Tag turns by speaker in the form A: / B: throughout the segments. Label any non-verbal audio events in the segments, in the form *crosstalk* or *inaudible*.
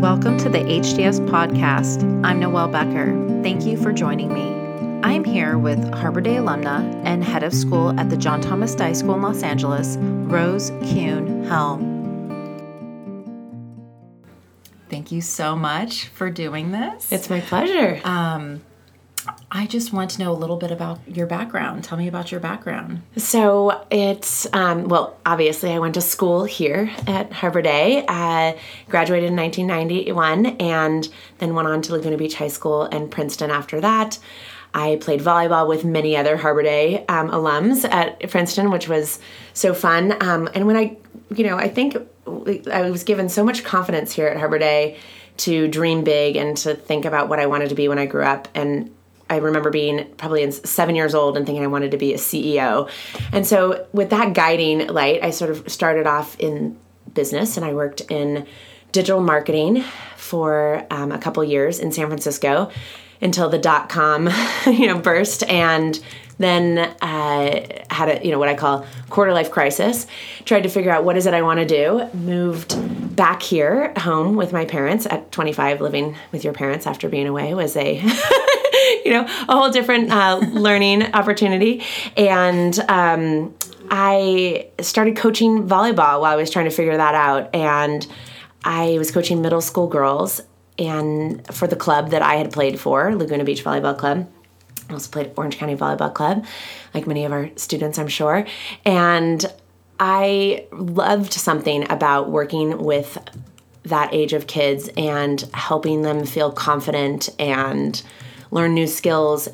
A: Welcome to the HDS podcast. I'm Noelle Becker. Thank you for joining me. I am here with Harbor Day alumna and head of school at the John Thomas Dye School in Los Angeles, Rose Kuhn Helm. Thank you so much for doing this.
B: It's my pleasure.
A: Um, I just want to know a little bit about your background. Tell me about your background.
B: So it's, um, well, obviously, I went to school here at Harbor Day, uh, graduated in 1991, and then went on to Laguna Beach High School and Princeton after that. I played volleyball with many other Harbor Day um, alums at Princeton, which was so fun. Um, and when I, you know, I think I was given so much confidence here at Harbor Day to dream big and to think about what I wanted to be when I grew up. And I remember being probably seven years old and thinking I wanted to be a CEO. And so, with that guiding light, I sort of started off in business and I worked in digital marketing for um, a couple years in San Francisco until the dot com *laughs* you know burst and then uh, had a you know what I call quarter life crisis. Tried to figure out what is it I want to do. Moved back here home with my parents at 25. Living with your parents after being away was a *laughs* *laughs* you know, a whole different uh, *laughs* learning opportunity. And um, I started coaching volleyball while I was trying to figure that out. And I was coaching middle school girls and for the club that I had played for, Laguna Beach Volleyball Club. I also played Orange County Volleyball Club, like many of our students, I'm sure. And I loved something about working with that age of kids and helping them feel confident and learn new skills.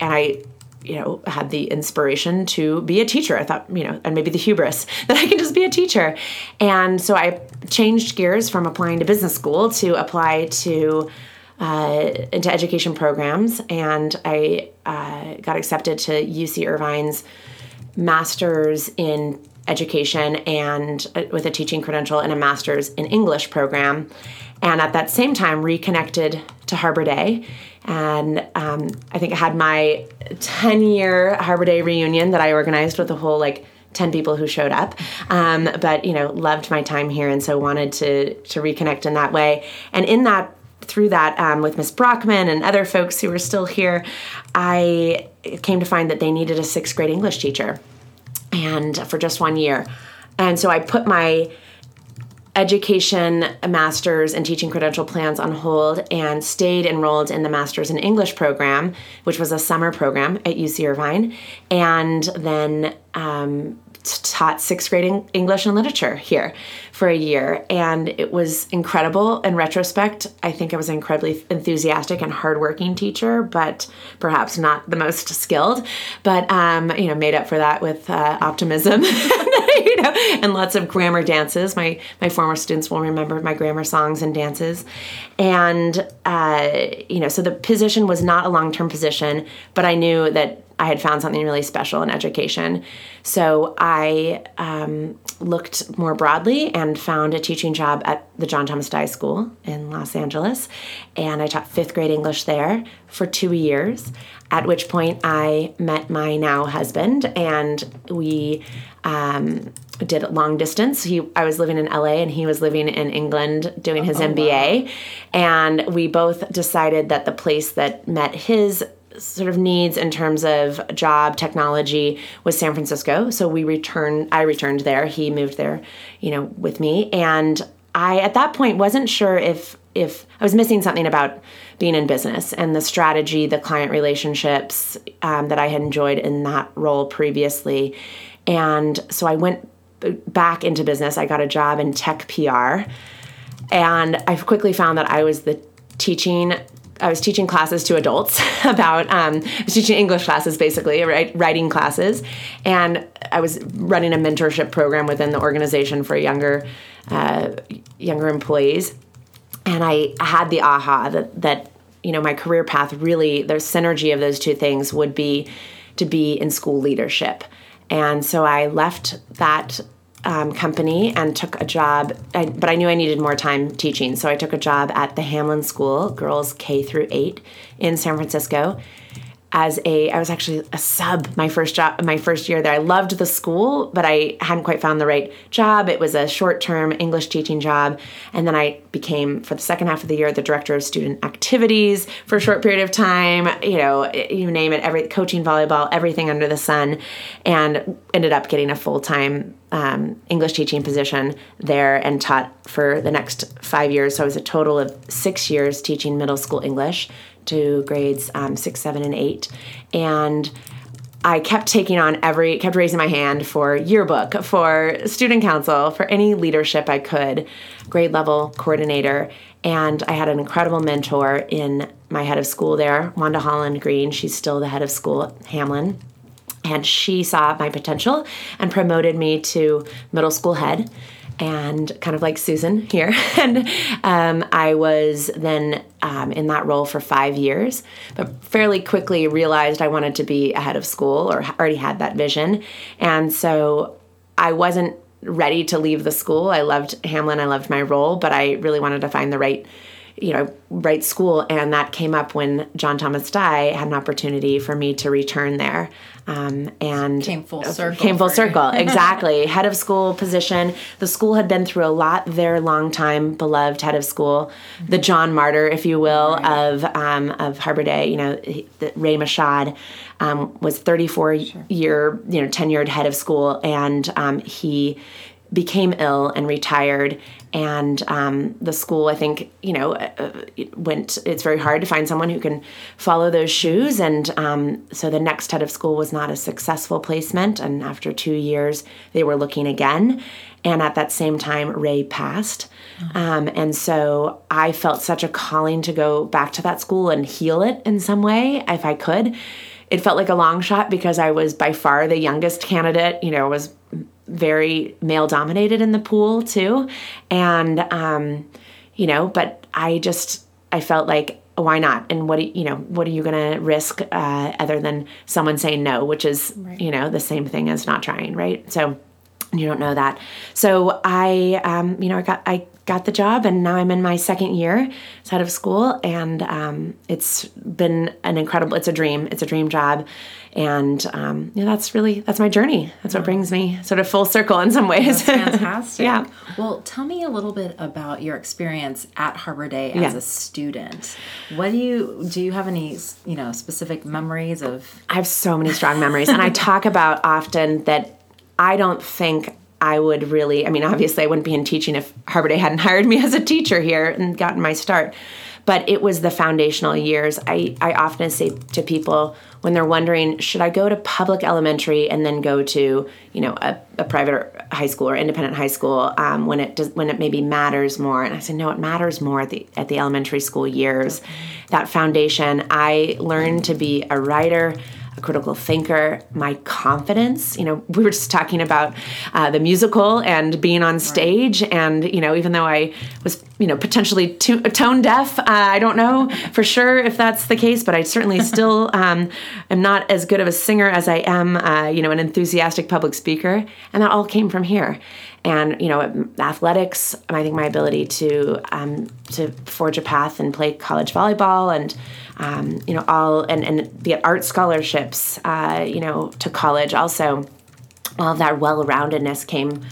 B: And I, you know, had the inspiration to be a teacher. I thought, you know, and maybe the hubris *laughs* that I can just be a teacher. And so I changed gears from applying to business school to apply to uh, into education programs, and I uh, got accepted to UC Irvine's master's in education and uh, with a teaching credential and a master's in English program. And at that same time, reconnected to Harbor Day and um, I think I had my 10 year Harbor Day reunion that I organized with the whole like 10 people who showed up. Um, but you know loved my time here and so wanted to to reconnect in that way. And in that through that um, with miss brockman and other folks who were still here i came to find that they needed a sixth grade english teacher and for just one year. And so i put my education master's and teaching credential plans on hold and stayed enrolled in the master's in English program, which was a summer program at UC Irvine, and then um, taught sixth grade English and literature here for a year. And it was incredible. In retrospect, I think I was an incredibly enthusiastic and hardworking teacher, but perhaps not the most skilled. But, um, you know, made up for that with uh, optimism. *laughs* know, *laughs* and lots of grammar dances. My my former students will remember my grammar songs and dances, and uh, you know, so the position was not a long term position, but I knew that I had found something really special in education. So I um, looked more broadly and found a teaching job at the John Thomas Dye School in Los Angeles. And I taught fifth grade English there for two years, at which point I met my now husband and we um, did long distance. He, I was living in LA and he was living in England doing his oh, MBA. Wow. And we both decided that the place that met his sort of needs in terms of job technology was San Francisco. So we returned I returned there. He moved there, you know, with me. And I at that point wasn't sure if if I was missing something about being in business and the strategy, the client relationships um, that I had enjoyed in that role previously. And so I went back into business. I got a job in tech PR. And I quickly found that I was the teaching I was teaching classes to adults *laughs* about um, I was teaching English classes basically, right, writing classes, and I was running a mentorship program within the organization for younger uh, younger employees, and I had the aha that that you know my career path really the synergy of those two things would be to be in school leadership, and so I left that um, company and took a job, I, but I knew I needed more time teaching, so I took a job at the Hamlin School, girls K through eight, in San Francisco. As a I was actually a sub my first job my first year there. I loved the school, but I hadn't quite found the right job. It was a short-term English teaching job, and then I became for the second half of the year the director of student activities for a short period of time, you know, you name it, every coaching volleyball, everything under the sun and ended up getting a full-time um, English teaching position there and taught for the next five years. So I was a total of six years teaching middle school English to grades um, six, seven, and eight. And I kept taking on every, kept raising my hand for yearbook, for student council, for any leadership I could, grade level coordinator. And I had an incredible mentor in my head of school there, Wanda Holland Greene. She's still the head of school at Hamlin. And she saw my potential and promoted me to middle school head and kind of like Susan here. *laughs* and um, I was then um, in that role for five years, but fairly quickly realized I wanted to be ahead of school or already had that vision. And so I wasn't ready to leave the school. I loved Hamlin, I loved my role, but I really wanted to find the right you know, right school, and that came up when John Thomas Dye had an opportunity for me to return there, um, and
A: came full circle.
B: Came full circle, *laughs* exactly. head of school position. The school had been through a lot. Their longtime beloved head of school, the John Martyr, if you will, right. of um, of Harbor Day. You know, Ray Mashad um, was 34 sure. year, you know, tenured head of school, and um, he became ill and retired. And um, the school i think you know uh, uh went it's very hard to find someone who can follow those shoes. And um, so the next head of school was not a successful placement. And after two years they were looking again. And at that same time ray passed. Mm-hmm. um, and so i felt such a calling to go back to that school and heal it in some way if i could. It felt like a long shot because i was by far the youngest candidate you know was very male dominated in the pool too. And um, you know but i just i felt like why not? And what you know what are you going to risk uh, other than someone saying no which is right. you know the same thing as not trying right? So you don't know that. So i um, you know i got i got the job and now i'm in my second year out of school and um, it's been an incredible it's a dream it's a dream job. And um, yeah that's really that's my journey. That's what brings me sort of full circle in some ways.
A: That's fantastic. *laughs*
B: Yeah.
A: Well tell me a little bit about your experience at harbor day as yeah. a student. What do you do you have any you know specific memories of
B: i have so many strong memories and i *laughs* talk about often that i don't think I would really, I mean, obviously, I wouldn't be in teaching if Harbor Day hadn't *laughs* hired me as a teacher here and gotten my start. But it was the foundational years. I, I often say to people when they're wondering, should I go to public elementary and then go to, you know, a, a private high school or independent high school um, when it does, when it maybe matters more? And I said, no, it matters more at the at the elementary school years. That foundation. I learned to be a writer a critical thinker, my confidence. You know, we were just talking about uh, the musical and being on stage, and you know, even though I was, you know, potentially to- tone deaf, uh, I don't know for sure if that's the case, but I certainly *laughs* still um, am not as good of a singer as I am, uh, you know, an enthusiastic public speaker, and that all came from here and you know athletics i think my ability to um, to forge a path and play college volleyball and um, you know all and and the art scholarships uh, you know to college also all of that well-roundedness came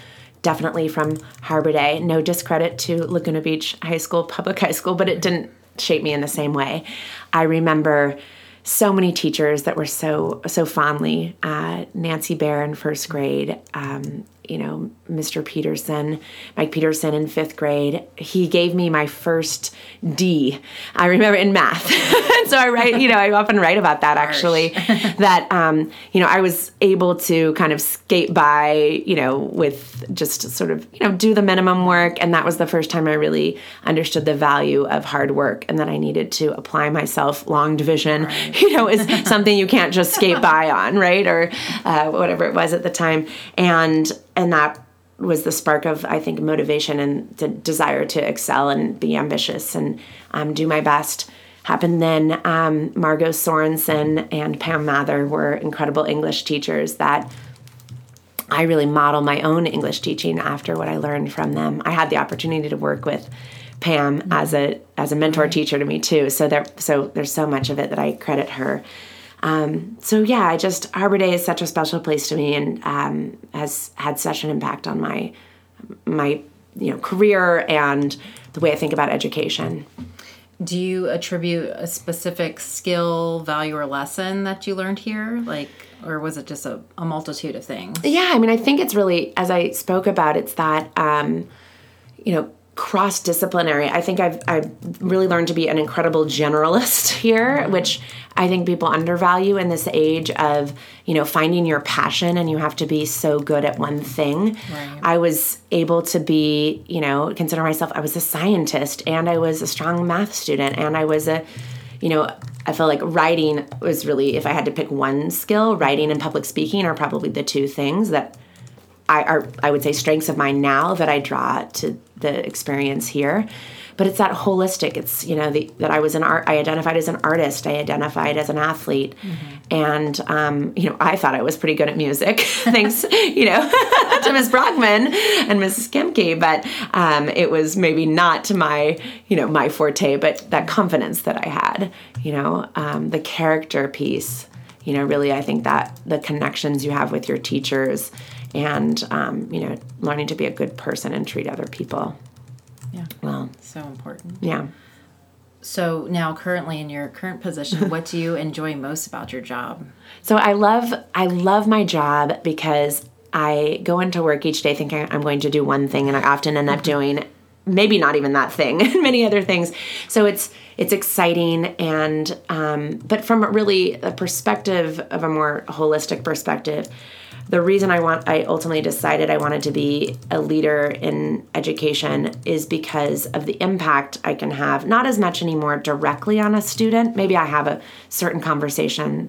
B: definitely from harbor day no discredit to laguna beach high school public high school but it didn't shape me in the same way. I remember so many teachers that were so so fondly uh, nancy bear in first grade um, you know, Mr. Peterson, Mike Peterson in fifth grade, he gave me my first D. I remember in math. *laughs* so I write, you know, I often write about that actually, *laughs* that, um, you know, I was able to kind of skate by, you know, with just sort of, you know, do the minimum work. And that was the first time I really understood the value of hard work and that I needed to apply myself. Long division, right. *laughs* you know, is something you can't just skate by on, right? Or uh, whatever it was at the time. And and that was the spark of I think motivation and the desire to excel and be ambitious and um, do my best. Happened then. Um, Margot Sorensen and Pam Mather were incredible English teachers that I really model my own English teaching after what I learned from them. I had the opportunity to work with Pam mm-hmm. as a as a mentor teacher to me too. So there so there's so much of it that I credit her Um, so yeah, I just Harbor Day is such a special place to me and um, has had such an impact on my my you know career and the way I think about education.
A: Do you attribute a specific skill, value, or lesson that you learned here? Like, or was it just a, a multitude of things?
B: Yeah, I mean, I think it's really, as I spoke about, it's that, um, you know, cross disciplinary. I think I've I've really learned to be an incredible generalist *laughs* here, which I think people undervalue in this age of, you know, finding your passion and you have to be so good at one thing. Right. I was able to be, you know, consider myself I was a scientist and I was a strong math student and I was a you know, I feel like writing was really if I had to pick one skill, writing and public speaking are probably the two things that I are I would say strengths of mine now that I draw to the experience here. But it's that holistic it's you know the, that i was an art i identified as an artist i identified as an athlete. Mm-hmm. and um, you know i thought i was pretty good at music. *laughs* Thanks you know *laughs* to miss brockman and mrs Kemke, but um, it was maybe not to my you know my forte but that confidence that i had you know um, the character piece you know really i think that the connections you have with your teachers and um, you know learning to be a good person and treat other people
A: yeah. well. So important.
B: Yeah.
A: So now currently in your current position *laughs* what do you enjoy most about your job?
B: So i love i love my job because i go into work each day thinking i'm going to do one thing and i often end up mm-hmm. doing maybe not even that thing and *laughs* many other things. So it's it's exciting and um, but from really a perspective of a more holistic perspective the reason I want I ultimately decided I wanted to be a leader in education is because of the impact I can have not as much anymore directly on a student. Maybe I have a certain conversation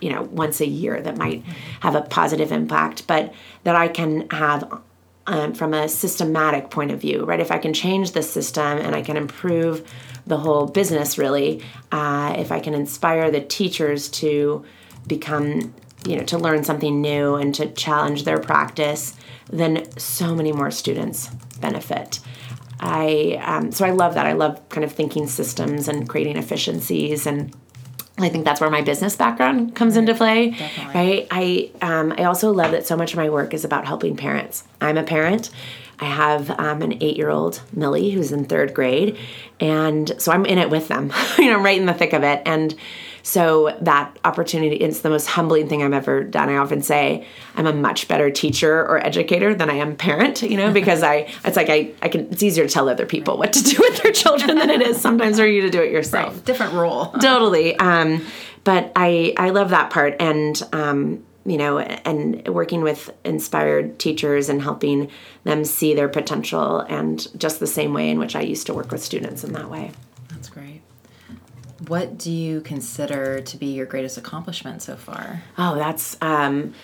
B: you know once a year that might have a positive impact but that I can have um, from a systematic point of view right? If I can change the system and I can improve the whole business really uh, if I can inspire the teachers to become you know to learn something new and to challenge their practice then so many more students benefit i um, so i love that i love kind of thinking systems and creating efficiencies and I think that's where my business background comes right. into play, Definitely. right? I um, I also love that so much of my work is about helping parents. I'm a parent. I have um, an eight-year-old Millie who's in third grade, and so I'm in it with them. *laughs* you know, right in the thick of it, and so that opportunity, it's the most humbling thing I've ever done. I often say I'm a much better teacher or educator than I am parent, you know, because I, it's like I, I can, it's easier to tell other people what to do with their children than it is sometimes for you to do it yourself.
A: Right. Different role. *laughs*
B: totally. Um, but I, I love that part. And, um, you know, and working with inspired teachers and helping them see their potential and just the same way in which I used to work with students in that way.
A: What do you consider to be your greatest accomplishment so far?
B: Oh, that's um,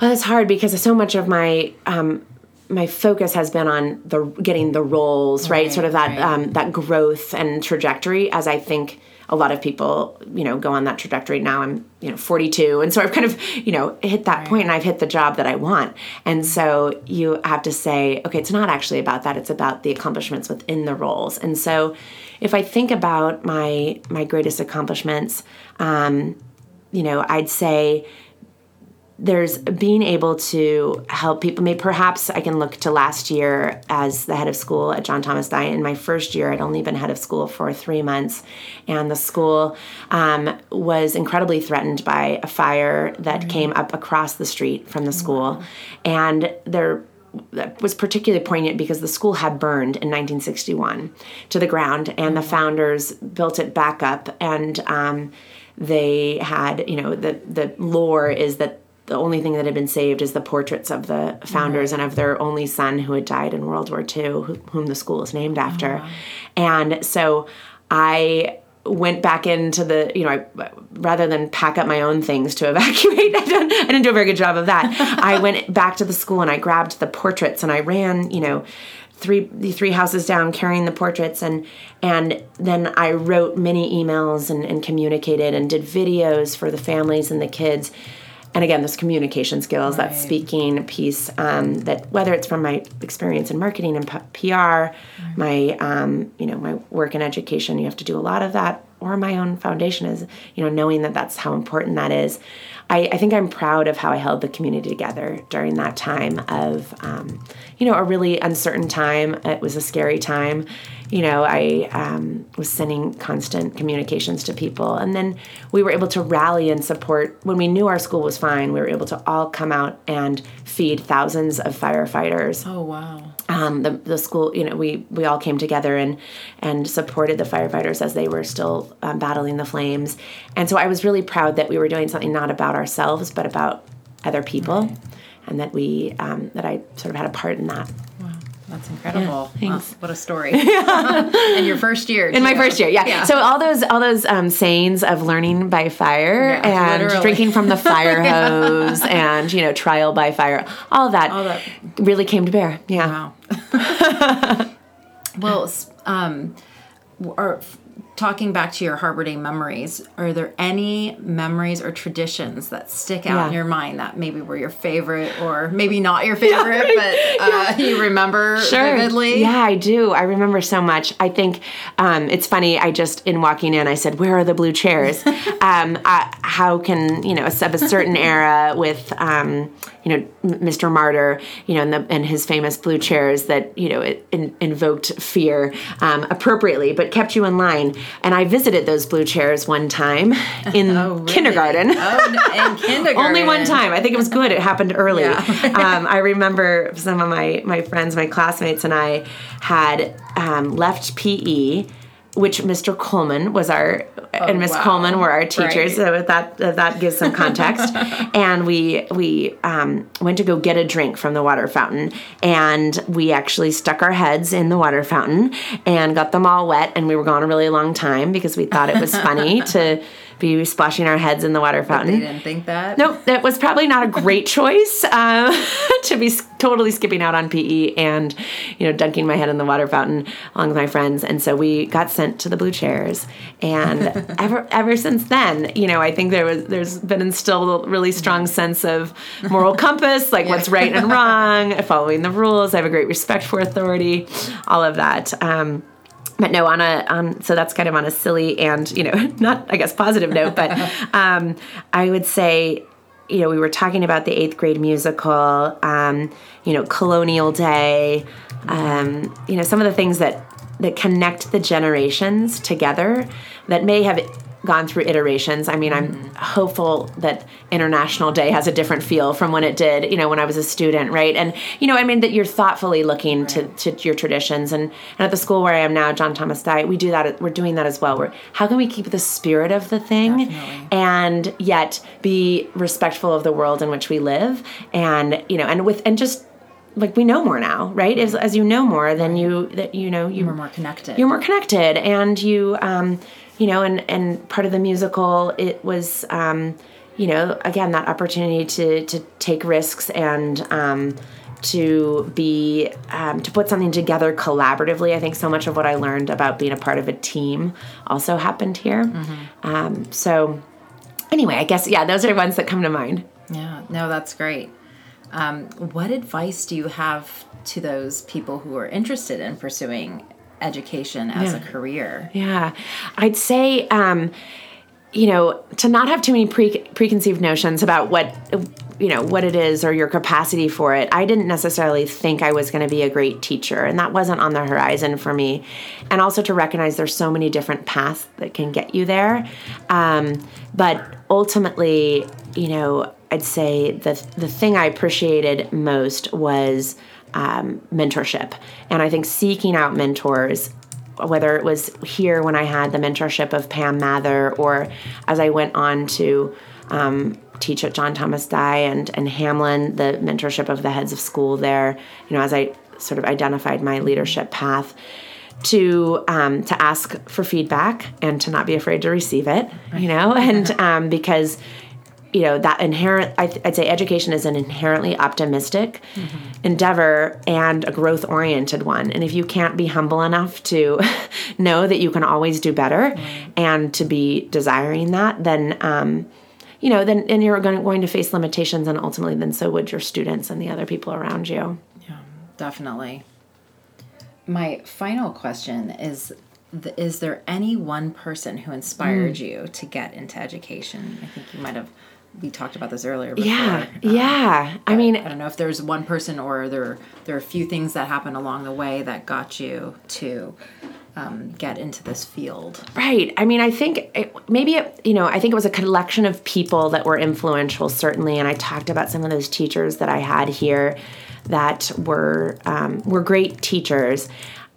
B: well, that's hard because so much of my um, my focus has been on the getting the roles right, right sort of that right. um, that growth and trajectory as I think a lot of people you know go on that trajectory. Now i'm you know 42 and so i've kind of you know hit that right. point and i've hit the job that i want. And so you have to say okay it's not actually about that. It's about the accomplishments within the roles. And so if I think about my my greatest accomplishments, um, you know, I'd say there's being able to help people. Maybe perhaps I can look to last year as the head of school at John Thomas Dye. In my first year, I'd only been head of school for three months, and the school um, was incredibly threatened by a fire that mm-hmm. came up across the street from the school, and there that was particularly poignant because the school had burned in 1961 to the ground, and the founders built it back up. And um, they had, you know, the the lore is that the only thing that had been saved is the portraits of the founders mm-hmm. and of their only son who had died in World War II, who, whom the school is named after. Wow. And so I went back into the you know I, rather than pack up my own things to *laughs* evacuate I didn't, I didn't do a very good job of that *laughs* i went back to the school and i grabbed the portraits and i ran you know three the three houses down carrying the portraits and and then i wrote many emails and, and communicated and did videos for the families and the kids and again, those communication skills, that speaking piece, um, that whether it's from my experience in marketing and p- PR, my um, you know my work in education, you have to do a lot of that, or my own foundation is you know knowing that that's how important that is. I, I think I'm proud of how I held the community together during that time of um, you know a really uncertain time. It was a scary time. You know, I um, was sending constant communications to people, and then we were able to rally and support when we knew our school was fine. We were able to all come out and feed thousands of firefighters
A: Oh wow.
B: Um, the, the school you know we we all came together and and supported the firefighters as they were still um, battling the flames and so i was really proud that we were doing something not about ourselves but about other people and that we um, that i sort of had a part in that.
A: That's incredible.
B: Yeah, thanks.
A: Wow, what a story. *laughs* *laughs* in your first year.
B: in my first year yeah. so all those all those um, sayings of learning by fire
A: Yeah,
B: and
A: literally.
B: drinking from the *laughs* fire hose and you know trial by fire all of that,
A: All that.
B: really came to bear yeah
A: Wow. well, um, w- or f- talking back to your Harbor Day memories, are there any memories or traditions that stick out
B: Yeah.
A: in your mind that maybe were your favorite or maybe not your *laughs* favorite, but uh, *laughs* you remember vividly?
B: Yeah, I do. I remember so much. I think um, it's funny. I just in walking in, I said, "Where are the blue chairs?" *laughs* um, uh, how can you know of a certain era with um, you know Mr. Martyr, you know, and, the, and his famous blue chairs that you know it in, invoked fear um, appropriately, but kept you in line. And I visited those blue chairs one time *laughs* in
A: Oh, really?
B: kindergarten.
A: Oh, in *laughs* kindergarten.
B: Only one time. I think it was good. It happened early.
A: Yeah. *laughs*
B: um, I remember some of my my friends, my classmates, and I had um, left PE, which Mr. Coleman was our and Miss
A: Oh, wow.
B: Coleman were our teachers.
A: Right.
B: So that that gives some context. *laughs* and we we um, went to go get a drink from the water fountain, and we actually stuck our heads in the water fountain and got them all wet. And we were gone a really long time because we thought it was funny *laughs* to be splashing our heads in the water fountain.
A: They didn't think that.
B: Nope, that was probably not a great *laughs* choice uh, to be totally skipping out on PE and, you know, dunking my head in the water fountain along with my friends. And so we got sent to the blue chairs. And *laughs* ever ever since then, you know, I think there was there's been instilled a really strong sense of moral compass, like what's right and wrong, following the rules. I have a great respect for authority, all of that. Um, but no on a on so that's kind of on a silly and you know *laughs* not i guess positive note but um i would say you know we were talking about the eighth grade musical um you know colonial day um you know some of the things that that connect the generations together that may have gone through iterations. I mean i'm hopeful that international day has a different feel from when it did you know when i was a student right? And you know i mean that you're thoughtfully looking to, to your traditions. And, and at the school where i am now john thomas Dye, we do that we're doing that as well. We're how can we keep the spirit of the thing
A: Definitely.
B: and yet be respectful of the world in which we live? And you know and with and just like we know more now right? As, as you know more then you that you know you
A: We're more connected.
B: you're more connected and you um you know and and part of the musical it was um you know again that opportunity to to take risks and um to be um, to put something together collaboratively. I think so much of what i learned about being a part of a team also happened here. Um, so anyway i guess yeah those are the ones that come to mind.
A: Yeah, no, that's great. Um, what advice do you have to those people who are interested in pursuing education as a career?
B: Yeah, I'd say, um, you know, to not have too many pre- preconceived notions about what, you know, what it is or your capacity for it. I didn't necessarily think I was going to be a great teacher, and that wasn't on the horizon for me. And also to recognize there's so many different paths that can get you there. Um, but ultimately, you know, I'd say the the thing I appreciated most was um, mentorship, and I think seeking out mentors whether it was here when I had the mentorship of Pam Mather or as I went on to um, teach at John Thomas Dye and, and Hamlin, the mentorship of the heads of school there, you know, as I sort of identified my leadership path to um, to ask for feedback and to not be afraid to receive it, you know, *laughs* and um, because you know that inherent I i'd say education is an inherently optimistic endeavor and a growth oriented one and if you can't be humble enough to *laughs* know that you can always do better and to be desiring that then um, you know, then and you're going, going to face limitations, and ultimately, then so would your students and the other people around you.
A: Yeah, definitely. My final question is is there any one person who inspired mm. you to get into education? I think you might have we talked about this earlier. Before.
B: Yeah, um, yeah. I mean,
A: I don't know if there's one person or there there are a few things that happened along the way that got you to um, get into this field.
B: Right. I mean, I think it, maybe it, you know, I think it was a collection of people that were influential, certainly. And I talked about some of those teachers that I had here that were um, were great teachers.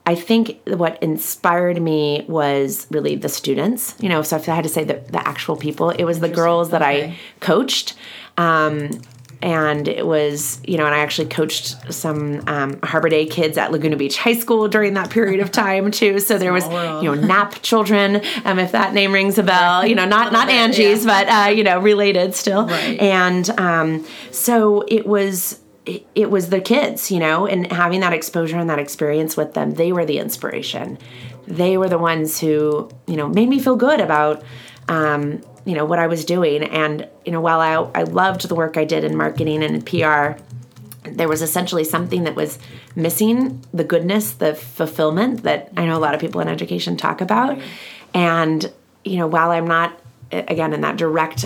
B: I think what inspired me was really the students. You know, so if I had to say the, the actual people, it was the girls that okay. I coached. Um, and it was, you know, and I actually coached some um, Harbor Day kids at Laguna Beach High School during that period of time too. So there was, you know, NAP *laughs* children, um, if that name rings a bell. You know, not *laughs* not Angie's, yeah. but uh, you know, related still. Right. And um, so it was it, was the kids, you know, and having that exposure and that experience with them, they were the inspiration. They were the ones who, you know, made me feel good about, um, you know, what I was doing. And, you know, while I, I loved the work I did in marketing and in PR, there was essentially something that was missing the goodness, the fulfillment that I know a lot of people in education talk about. And, you know, while I'm not, again, in that direct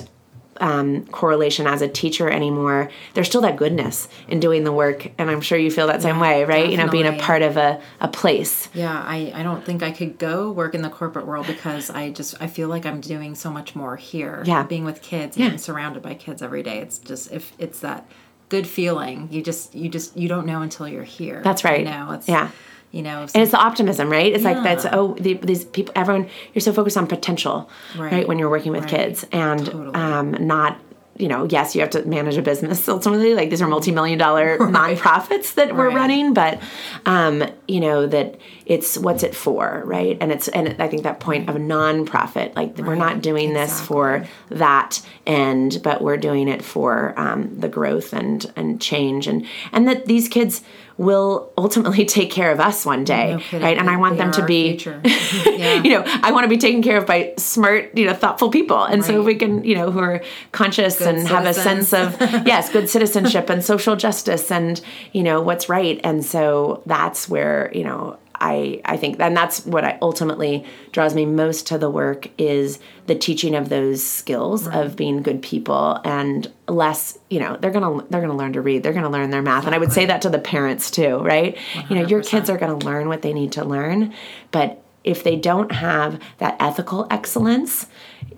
B: um, correlation as a teacher anymore, there's still that goodness in doing the work. And I'm sure you feel that same yeah, way, right? Definitely. You know, being a part of a, a place.
A: Yeah, I, I don't think I could go work in the corporate world because I just, I feel like I'm doing so much more here.
B: Yeah.
A: Being with kids yeah. and surrounded by kids every day. It's just, if it's that good feeling, you just, you just, you don't know until you're here.
B: That's right.
A: You know,
B: it's, yeah
A: you know
B: and it's the optimism right it's yeah. like that's oh the, these people everyone you're so focused on potential right, right when you're working with right. kids and totally. um, not you know, yes, you have to manage a business *laughs* ultimately. Like these are multi-million dollar *laughs* right. nonprofits that we're running, but um, you know that it's what's it for, right? And it's and I think that point of a nonprofit, like right. we're not doing exactly. this for that end, but we're doing it for um, the growth and and change, and and that these kids will ultimately *laughs* take care of us one day, no right? And I want them to be, *laughs* yeah. you know, I want to be taken care of by smart, you know, thoughtful people. And right. so we can, you know, who are conscious good and citizens. have a sense of, *laughs* yes, good citizenship and social justice and, you know, what's right. And so that's where, you know, I, I think and that's what I ultimately draws me most to the work is the teaching of those skills right. of being good people and less you know they're gonna they're gonna learn to read they're gonna learn their math and I would say that to the parents too right 100%. you know your kids are gonna learn what they need to learn but if they don't have that ethical excellence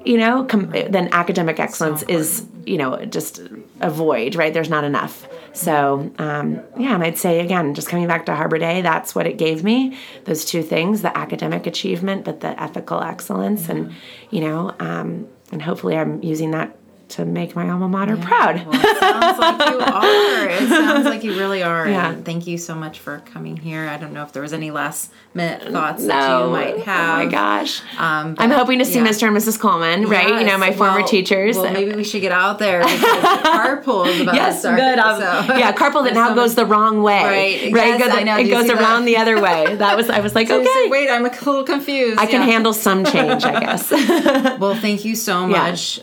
B: you know com- then academic excellence is you know just a void right? There's not enough. So um, yeah and i'd say again just coming back to harbor day that's what it gave me those two things the academic achievement but the ethical excellence. And you know um, and hopefully i'm using that to make my alma mater yeah, proud.
A: Well, it sounds like you *laughs* are. It sounds like you really are. Yeah. And thank you so much for coming here. I don't know if there was any last minute thoughts no. that you might have.
B: Oh my gosh. Um, I'm hoping to see yeah. Mr. and Mrs. Coleman, right? Yes. You know, my well, former teachers.
A: Well, maybe we should get out there because *laughs* carpool is about yes, to start. Good. Um,
B: so. Yeah, carpool that now goes the wrong way.
A: Right.
B: Right.
A: Yes,
B: I know.
A: It
B: goes around the other way. *laughs* That was. I was like, so okay.
A: wait, I'm a little confused.
B: I can handle some change, I guess.
A: well, thank you so much